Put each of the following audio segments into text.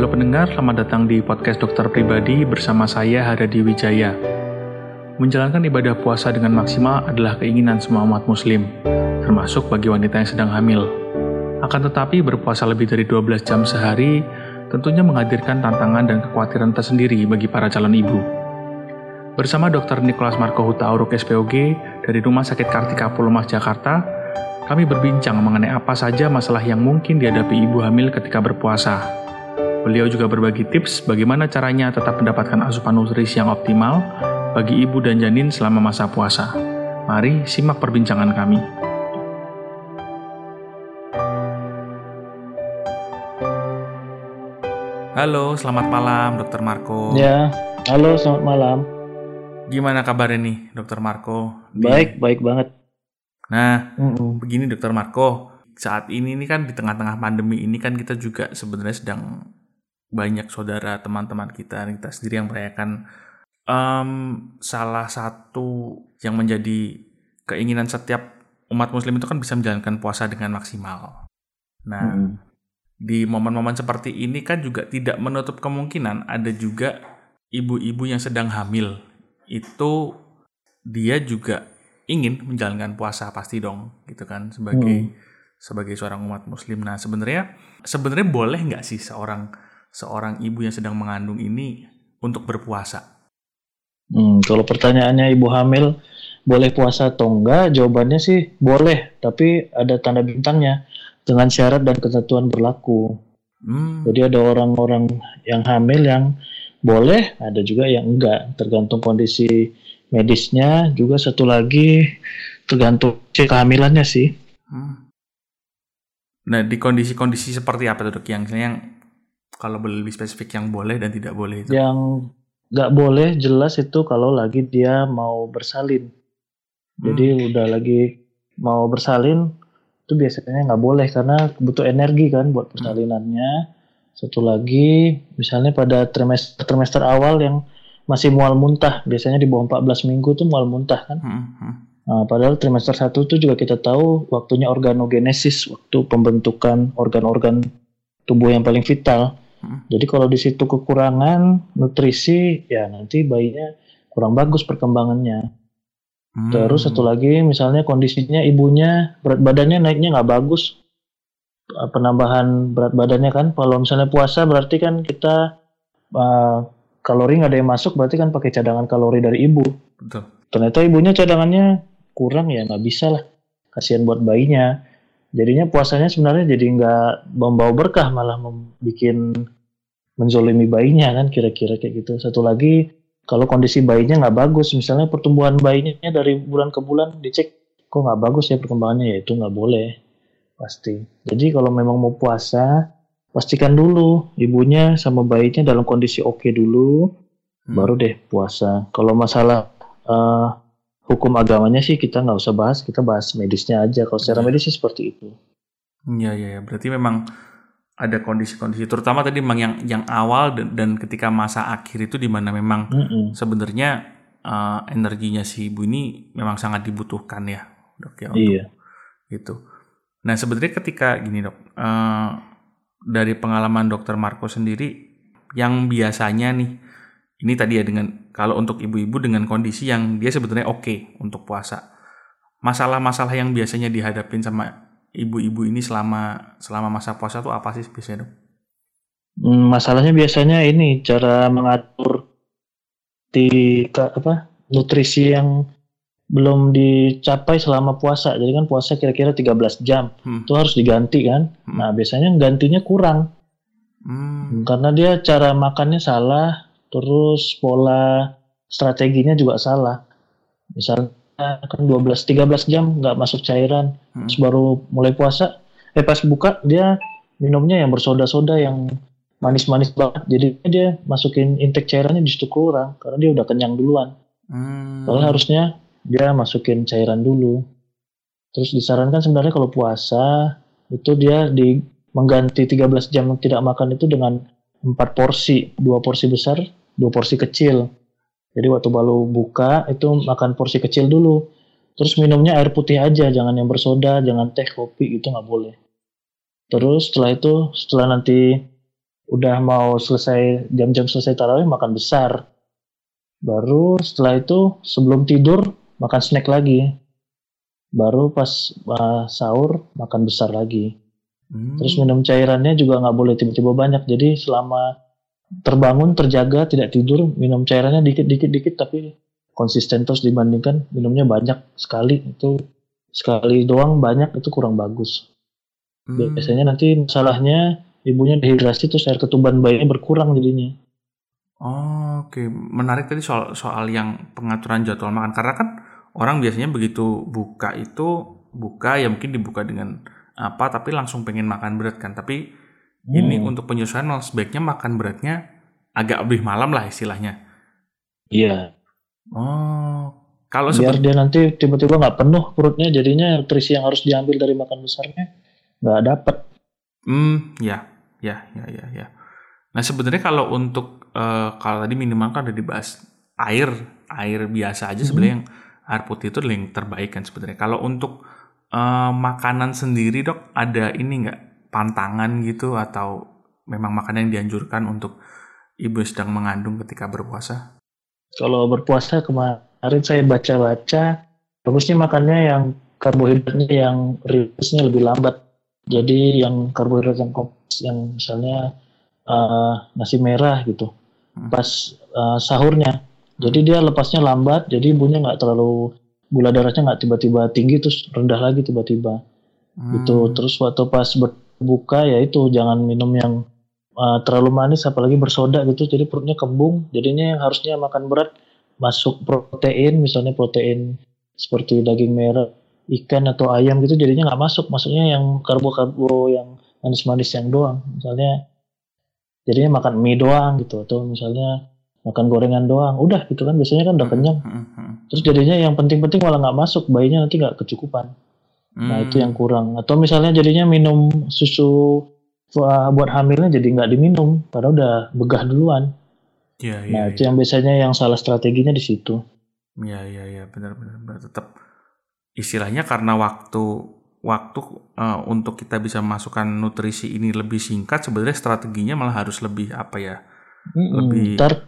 Halo pendengar, selamat datang di podcast Dokter Pribadi bersama saya Hadadi Wijaya. Menjalankan ibadah puasa dengan maksimal adalah keinginan semua umat muslim, termasuk bagi wanita yang sedang hamil. Akan tetapi berpuasa lebih dari 12 jam sehari tentunya menghadirkan tantangan dan kekhawatiran tersendiri bagi para calon ibu. Bersama Dr. Nicholas Marco Huta Auruk SPOG dari Rumah Sakit Kartika Pulemas Jakarta, kami berbincang mengenai apa saja masalah yang mungkin dihadapi ibu hamil ketika berpuasa. Beliau juga berbagi tips bagaimana caranya tetap mendapatkan asupan nutrisi yang optimal bagi ibu dan janin selama masa puasa. Mari simak perbincangan kami. Halo, selamat malam Dokter Marco. Ya, halo selamat malam. Gimana kabarnya nih Dokter Marco? Di- Baik, baik banget. Nah, Mm-mm. begini Dokter Marco, saat ini nih kan di tengah-tengah pandemi ini kan kita juga sebenarnya sedang banyak saudara teman-teman kita kita sendiri yang merayakan em, salah satu yang menjadi keinginan setiap umat muslim itu kan bisa menjalankan puasa dengan maksimal. Nah, Mm-mm. di momen-momen seperti ini kan juga tidak menutup kemungkinan ada juga ibu-ibu yang sedang hamil itu dia juga ingin menjalankan puasa pasti dong gitu kan sebagai sebagai seorang umat muslim. Nah sebenarnya sebenarnya boleh nggak sih seorang seorang ibu yang sedang mengandung ini untuk berpuasa? Hmm, kalau pertanyaannya ibu hamil boleh puasa atau enggak? Jawabannya sih boleh, tapi ada tanda bintangnya dengan syarat dan ketentuan berlaku. Hmm, Jadi ada orang-orang yang hamil yang boleh, ada juga yang enggak, tergantung kondisi medisnya. Juga satu lagi tergantung si kehamilannya sih. hmm. Nah di kondisi-kondisi seperti apa tuh dok yang yang kalau lebih spesifik yang boleh dan tidak boleh itu? Yang nggak boleh jelas itu kalau lagi dia mau bersalin. Jadi udah lagi mau bersalin itu biasanya nggak boleh karena butuh energi kan buat persalinannya. Satu lagi misalnya pada trimester trimester awal yang masih mual muntah, biasanya di bawah 14 minggu tuh mual muntah kan. Hmm, hmm. Nah, padahal trimester 1 itu juga kita tahu waktunya organogenesis, waktu pembentukan organ-organ tubuh yang paling vital. Hmm. Jadi kalau di situ kekurangan nutrisi, ya nanti bayinya kurang bagus perkembangannya. Hmm. Terus satu lagi misalnya kondisinya ibunya berat badannya naiknya nggak bagus. Penambahan berat badannya kan kalau misalnya puasa berarti kan kita eh, kalori nggak ada yang masuk berarti kan pakai cadangan kalori dari ibu. betul. Ternyata ibunya cadangannya kurang ya nggak bisa lah. Kasihan buat bayinya. Jadinya puasanya sebenarnya jadi nggak membawa berkah malah membuat menzolimi bayinya kan kira-kira kayak gitu. Satu lagi kalau kondisi bayinya nggak bagus, misalnya pertumbuhan bayinya dari bulan ke bulan dicek kok nggak bagus ya perkembangannya ya itu nggak boleh pasti. Jadi kalau memang mau puasa pastikan dulu ibunya sama bayinya dalam kondisi oke dulu, Hmm. baru deh puasa. Kalau masalah eh, hukum agamanya sih kita nggak usah bahas, kita bahas medisnya aja. Kalau secara Iya. medis sih seperti itu. Iya iya ya. berarti memang ada kondisi-kondisi terutama tadi memang yang yang awal dan, dan ketika masa akhir itu di mana memang Mm-mm. sebenarnya eh, energinya si ibu ini memang sangat dibutuhkan ya dok ya untuk Iya. itu. Nah sebenarnya ketika gini dok eh, dari pengalaman dokter Marco sendiri yang biasanya nih ini tadi ya dengan kalau untuk ibu-ibu dengan kondisi yang dia sebenarnya oke untuk puasa masalah-masalah yang biasanya dihadapin sama ibu-ibu ini selama selama masa puasa tuh apa sih biasanya dok? Hmm, masalahnya biasanya ini cara mengatur di apa nutrisi yang belum dicapai selama puasa. Jadi kan puasa kira-kira 13 jam. Hmm. Itu harus diganti kan. Hmm. Nah, biasanya gantinya kurang Hmm. karena dia cara makannya salah, terus pola strateginya juga salah. Misalnya kan 12 13 jam nggak masuk cairan, Hmm. terus baru mulai puasa, eh pas buka dia minumnya yang bersoda-soda yang manis-manis banget. Jadi dia masukin intake cairannya justru kurang karena dia udah kenyang duluan. Hmm. Soalnya harusnya dia masukin cairan dulu. Terus disarankan sebenarnya kalau puasa itu dia di mengganti 13 jam tidak makan itu dengan empat porsi, dua porsi besar, dua porsi kecil. Jadi waktu baru buka itu makan porsi kecil dulu. Terus minumnya air putih aja, jangan yang bersoda, jangan teh, kopi itu nggak boleh. Terus setelah itu, setelah nanti udah mau selesai jam-jam selesai tarawih makan besar. Baru setelah itu sebelum tidur makan snack lagi. Baru pas uh, sahur makan besar lagi. Hmm. Terus minum cairannya juga nggak boleh tiba-tiba banyak. Jadi selama terbangun, terjaga, tidak tidur, minum cairannya dikit-dikit-dikit tapi konsisten terus dibandingkan minumnya banyak sekali itu sekali doang banyak itu kurang bagus. Hmm. Biasanya nanti masalahnya ibunya dehidrasi terus air ketuban bayinya berkurang jadinya. Oh, Oke, okay. menarik tadi soal soal yang pengaturan jadwal makan karena kan orang biasanya begitu buka itu buka ya mungkin dibuka dengan apa tapi langsung pengen makan berat kan tapi hmm. ini untuk penyesuaian malah sebaiknya makan beratnya agak lebih malam lah istilahnya. Iya. Oh kalau biar dia nanti tiba-tiba nggak penuh perutnya jadinya nutrisi yang harus diambil dari makan besarnya nggak dapat hmm ya ya ya ya ya. Nah sebenarnya kalau untuk uh, kalau tadi minimal kan udah dibahas air air biasa aja sebenarnya hmm. yang air putih itu yang terbaik kan sebenarnya. Kalau untuk uh, makanan sendiri dok ada ini nggak pantangan gitu atau memang makanan yang dianjurkan untuk ibu sedang mengandung ketika berpuasa? Kalau berpuasa kemarin saya baca-baca bagusnya makannya yang karbohidratnya yang rilisnya lebih lambat. Jadi yang karbohidrat yang kompleks yang misalnya uh, nasi merah gitu hmm. pas uh, sahurnya. Jadi dia lepasnya lambat, jadi ibunya nggak terlalu gula darahnya nggak tiba-tiba tinggi terus rendah lagi tiba-tiba hmm. gitu terus waktu pas ya itu jangan minum yang uh, terlalu manis apalagi bersoda gitu. Jadi perutnya kembung jadinya yang harusnya makan berat masuk protein misalnya protein seperti daging merah ikan atau ayam gitu jadinya nggak masuk. Maksudnya yang karbo-karbo yang manis-manis yang doang. Misalnya jadinya makan mie doang gitu atau misalnya makan gorengan doang. Udah gitu kan biasanya kan udah hmm, kenyang hmm, hmm, terus jadinya yang penting-penting malah nggak masuk bayinya nanti nggak kecukupan nah itu yang kurang. Atau misalnya jadinya minum susu buat hamilnya jadi nggak diminum karena udah begah duluan. Ya, ya, nah itu ya. yang biasanya yang salah strateginya di situ. Ya ya ya benar-benar tetap istilahnya karena waktu waktu uh, untuk kita bisa masukkan nutrisi ini lebih singkat sebenarnya strateginya malah harus lebih apa ya hmm, lebih ntar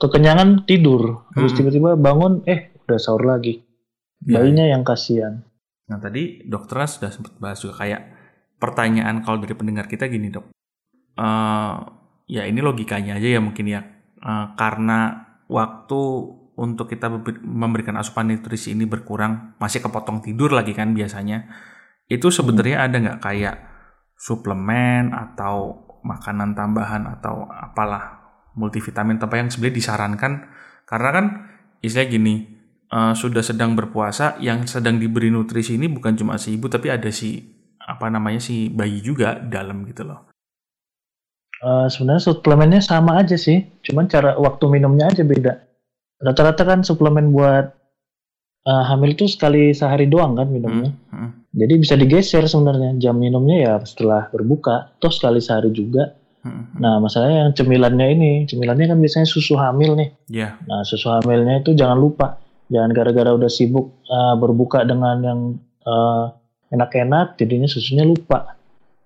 kekenyangan tidur. Terus tiba-tiba bangun eh udah sahur lagi. Ya. bayinya yang kasihan nah tadi dokternya sudah sempat bahas juga kayak pertanyaan kalau dari pendengar kita gini dok. Uh, ya ini logikanya aja ya mungkin ya. Uh, karena waktu untuk kita memberikan asupan nutrisi ini berkurang masih kepotong tidur lagi kan biasanya itu sebenarnya ada nggak kayak suplemen atau makanan tambahan atau apalah multivitamin apa yang sebenarnya disarankan? Karena kan istilah gini uh, sudah sedang berpuasa yang sedang diberi nutrisi ini bukan cuma si ibu tapi ada si apa namanya si bayi juga dalam gitu loh. Uh, sebenarnya suplemennya sama aja sih, cuman cara waktu minumnya aja beda. Rata-rata kan suplemen buat uh, hamil itu sekali sehari doang kan minumnya. Hmm, hmm. Jadi bisa digeser sebenarnya jam minumnya ya setelah berbuka, toh sekali sehari juga. Hmm. Nah, masalahnya yang cemilannya ini, cemilannya kan biasanya susu hamil nih. Yeah. Nah, susu hamilnya itu jangan lupa, jangan gara-gara udah sibuk uh, berbuka dengan yang uh, enak-enak, jadinya susunya lupa.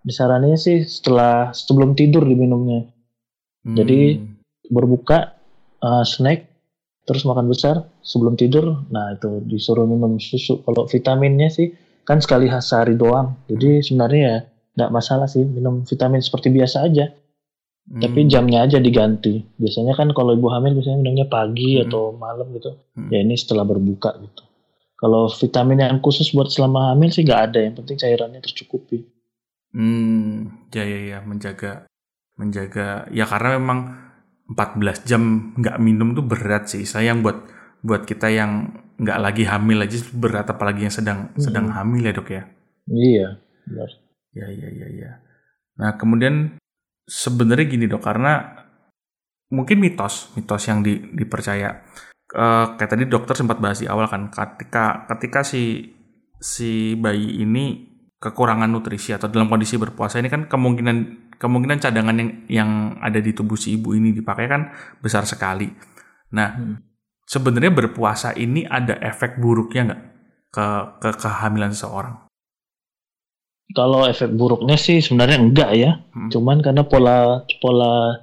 Disarannya sih setelah sebelum tidur diminumnya. Hmm. Jadi berbuka, uh, snack, terus makan besar sebelum tidur. Nah, itu disuruh minum susu. Kalau vitaminnya sih kan sekali sehari doang. Jadi sebenarnya ya nggak masalah sih minum vitamin seperti biasa aja. Hmm. Tapi jamnya aja diganti. Biasanya kan kalau ibu hamil biasanya minumnya pagi hmm. atau malam gitu. Hmm. Ya ini setelah berbuka gitu. Kalau vitamin yang khusus buat selama hamil sih nggak ada. Yang penting cairannya tercukupi. Hmm, ya ya ya menjaga menjaga ya karena memang 14 jam nggak minum tuh berat sih. Saya yang buat buat kita yang nggak lagi hamil aja berat apalagi yang sedang hmm. sedang hamil ya dok ya. Iya, benar. Ya ya ya ya. Nah kemudian sebenarnya gini dok karena mungkin mitos mitos yang di, dipercaya uh, kayak tadi dokter sempat bahas di awal kan ketika ketika si si bayi ini kekurangan nutrisi atau dalam kondisi berpuasa ini kan kemungkinan kemungkinan cadangan yang yang ada di tubuh si ibu ini dipakai kan besar sekali. Nah hmm. sebenarnya berpuasa ini ada efek buruknya nggak ke ke kehamilan seseorang? Kalau efek buruknya sih sebenarnya enggak ya. Hmm. Cuman karena pola pola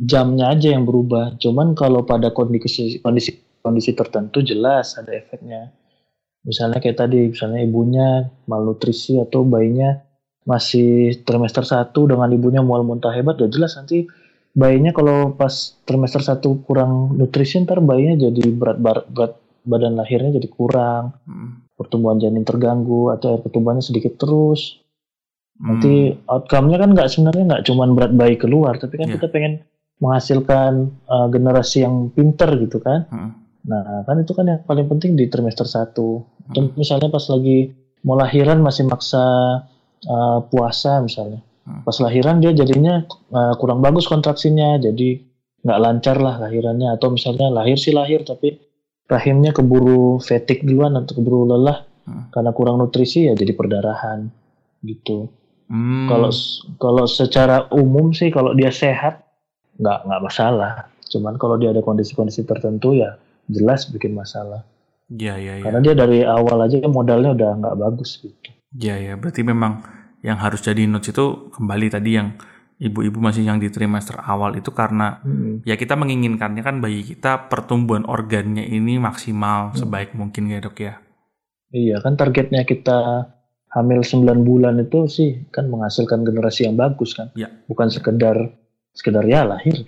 jamnya aja yang berubah. Cuman kalau pada kondisi kondisi kondisi tertentu jelas ada efeknya. Misalnya kayak tadi, misalnya ibunya malnutrisi atau bayinya masih trimester 1 dengan ibunya mual muntah hebat, udah jelas nanti bayinya kalau pas trimester 1 kurang nutrisi ntar bayinya jadi berat berat, berat badan lahirnya jadi kurang, Hmm. Pertumbuhan janin terganggu atau air pertumbuhannya sedikit terus. Hmm. Nanti outcome-nya kan nggak sebenarnya nggak cuman berat bayi keluar, tapi kan Iya. kita pengen menghasilkan uh, generasi yang pinter gitu kan. Hmm. Nah, kan itu kan yang paling penting di trimester 1. Hmm. Dan misalnya pas lagi mau lahiran masih maksa uh, puasa misalnya. Hmm. Pas lahiran dia jadinya uh, kurang bagus kontraksinya, jadi nggak lancar lah lahirannya. Atau misalnya lahir sih lahir, tapi rahimnya keburu fatigue duluan atau keburu lelah Hmm. karena kurang nutrisi ya jadi perdarahan gitu. Hmm. Kalau kalau secara umum sih kalau dia sehat nggak nggak masalah. Cuman kalau dia ada kondisi-kondisi tertentu ya jelas bikin masalah. ya ya ya. Karena dia dari awal aja modalnya udah nggak bagus gitu. Ya ya, berarti memang yang harus jadi notes itu kembali tadi yang ibu-ibu masih yang di trimester awal itu karena Hmm. ya kita menginginkannya kan bayi kita pertumbuhan organnya ini maksimal sebaik mungkin ya dok ya. Iya kan targetnya kita hamil 9 bulan itu sih kan menghasilkan generasi yang bagus kan. Ya. Bukan sekedar sekedar ya lahir.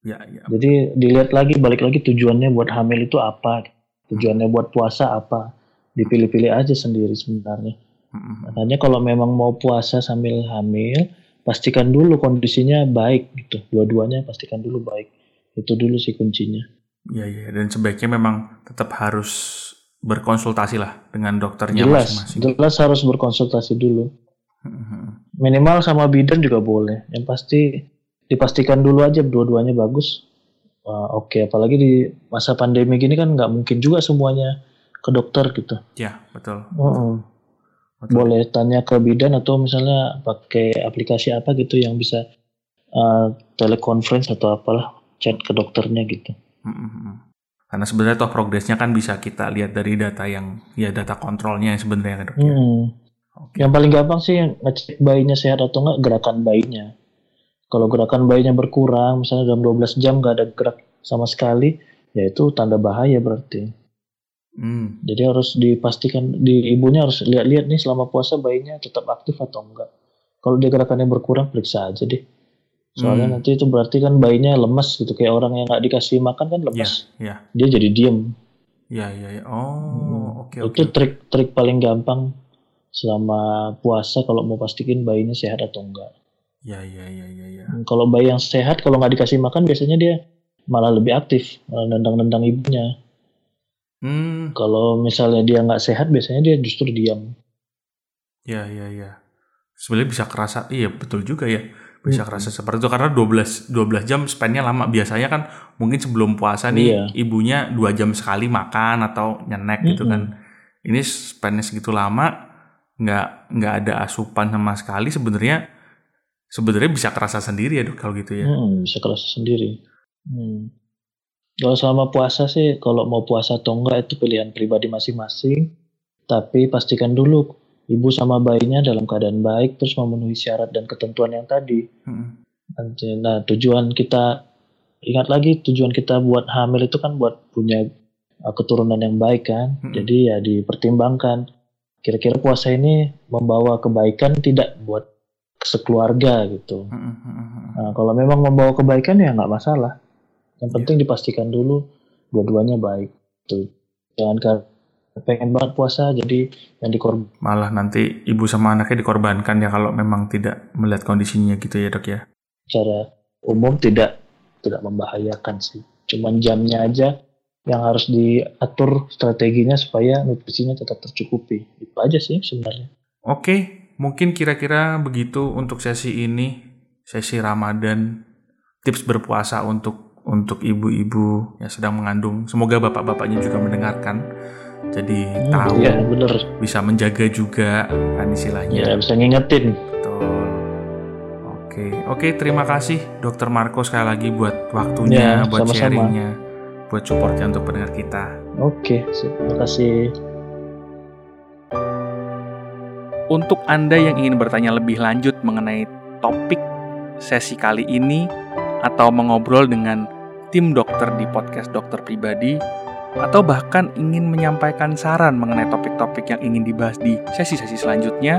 Ya ya. Jadi dilihat lagi balik lagi tujuannya buat hamil itu apa? Tujuannya buat puasa apa? Dipilih-pilih aja sendiri sebenarnya. Mm-mm. Makanya kalau memang mau puasa sambil hamil, pastikan dulu kondisinya baik gitu. Dua-duanya pastikan dulu baik. Itu dulu sih kuncinya. Ya ya, dan sebaiknya memang tetap harus berkonsultasi lah dengan dokternya Jelas, masing-masing. jelas harus berkonsultasi dulu. Mm-mm. Minimal sama bidan juga boleh. Yang pasti dipastikan dulu aja dua-duanya bagus. Oke, apalagi di masa pandemi gini kan nggak mungkin juga semuanya ke dokter gitu. Ya betul. Mm-mm. Betul. Boleh tanya ke bidan atau misalnya pakai aplikasi apa gitu yang bisa uh, teleconference atau apalah chat ke dokternya gitu. Mm-mm. Karena sebenarnya toh progresnya kan bisa kita lihat dari data yang ya data kontrolnya yang sebenarnya kan dok ya. Hmm. Oke. Yang paling gampang sih ngecek bayinya sehat atau enggak gerakan bayinya. Kalau gerakan bayinya berkurang, misalnya dalam 12 jam nggak ada gerak sama sekali, ya itu tanda bahaya berarti. Hmm. Jadi harus dipastikan di ibunya harus lihat-lihat nih selama puasa bayinya tetap aktif atau enggak. Kalau dia gerakannya berkurang, periksa aja deh. Soalnya Hmm. nanti itu berarti kan bayinya lemes gitu, kayak orang yang nggak dikasih makan kan lemes. ya. Dia jadi diem. Ya ya ya. Oh Hmm. oke itu oke. trik-trik paling gampang selama puasa kalau mau pastiin bayinya sehat atau enggak. Ya ya ya ya ya. Hmm, Kalau bayi yang sehat, kalau nggak dikasih makan, biasanya dia malah lebih aktif, malah nendang-nendang ibunya. Hmm. Kalau misalnya dia nggak sehat, biasanya dia justru diam. Ya ya ya. Sebenarnya bisa kerasa, iya betul juga ya. Bisa Hmm. kerasa seperti itu karena 12 12 jam span-nya lama. Biasanya kan mungkin sebelum puasa nih Iya. ibunya dua jam sekali makan atau nyenek gitu kan. Ini span-nya segitu lama nggak nggak ada asupan sama sekali sebenarnya sebenarnya bisa kerasa sendiri ya dok kalau gitu ya. Hmm, bisa kerasa sendiri. Hmm. Kalau selama puasa sih, kalau mau puasa atau enggak itu pilihan pribadi masing-masing. Tapi pastikan dulu ibu sama bayinya dalam keadaan baik, terus memenuhi syarat dan ketentuan yang tadi. Hmm. Nah, tujuan kita ingat lagi tujuan kita buat hamil itu kan buat punya uh, keturunan yang baik kan. Mm-mm. Jadi ya dipertimbangkan kira-kira puasa ini membawa kebaikan tidak buat sekeluarga gitu. Hmm, hmm, hmm, hmm. Nah, kalau memang membawa kebaikan ya nggak masalah. Yang penting dipastikan dulu dua-duanya baik. Tuh. Jangan karena pengen banget puasa jadi yang dikorban. Malah nanti ibu sama anaknya dikorbankan ya kalau memang tidak melihat kondisinya gitu ya dok ya. Secara umum tidak tidak membahayakan sih. Cuman jamnya aja yang harus diatur strateginya supaya nutrisinya tetap tercukupi. Itu aja sih sebenarnya. Oke, mungkin kira-kira begitu untuk sesi ini, sesi Ramadan, tips berpuasa untuk untuk ibu-ibu yang sedang mengandung. Semoga bapak-bapaknya juga mendengarkan. Jadi Hmm, tahu Iya bener. bisa menjaga juga kan istilahnya. Ya bisa ngingetin. Betul. Oke, oke terima kasih Dokter Marco sekali lagi buat waktunya, Ya, buat sama-sama. sharingnya, buat supportnya untuk pendengar kita. Oke, sip. terima kasih. Untuk Anda yang ingin bertanya lebih lanjut mengenai topik sesi kali ini atau mengobrol dengan tim dokter di podcast dokter pribadi atau bahkan ingin menyampaikan saran mengenai topik-topik yang ingin dibahas di sesi-sesi selanjutnya,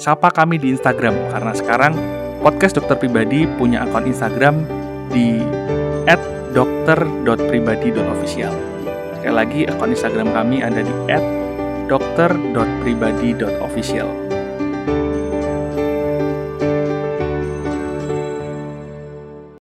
sapa kami di Instagram karena sekarang podcast dokter pribadi punya akun Instagram di @dokter.pribadi.official. Sekali lagi akun Instagram kami ada di @dokter.pribadi.official.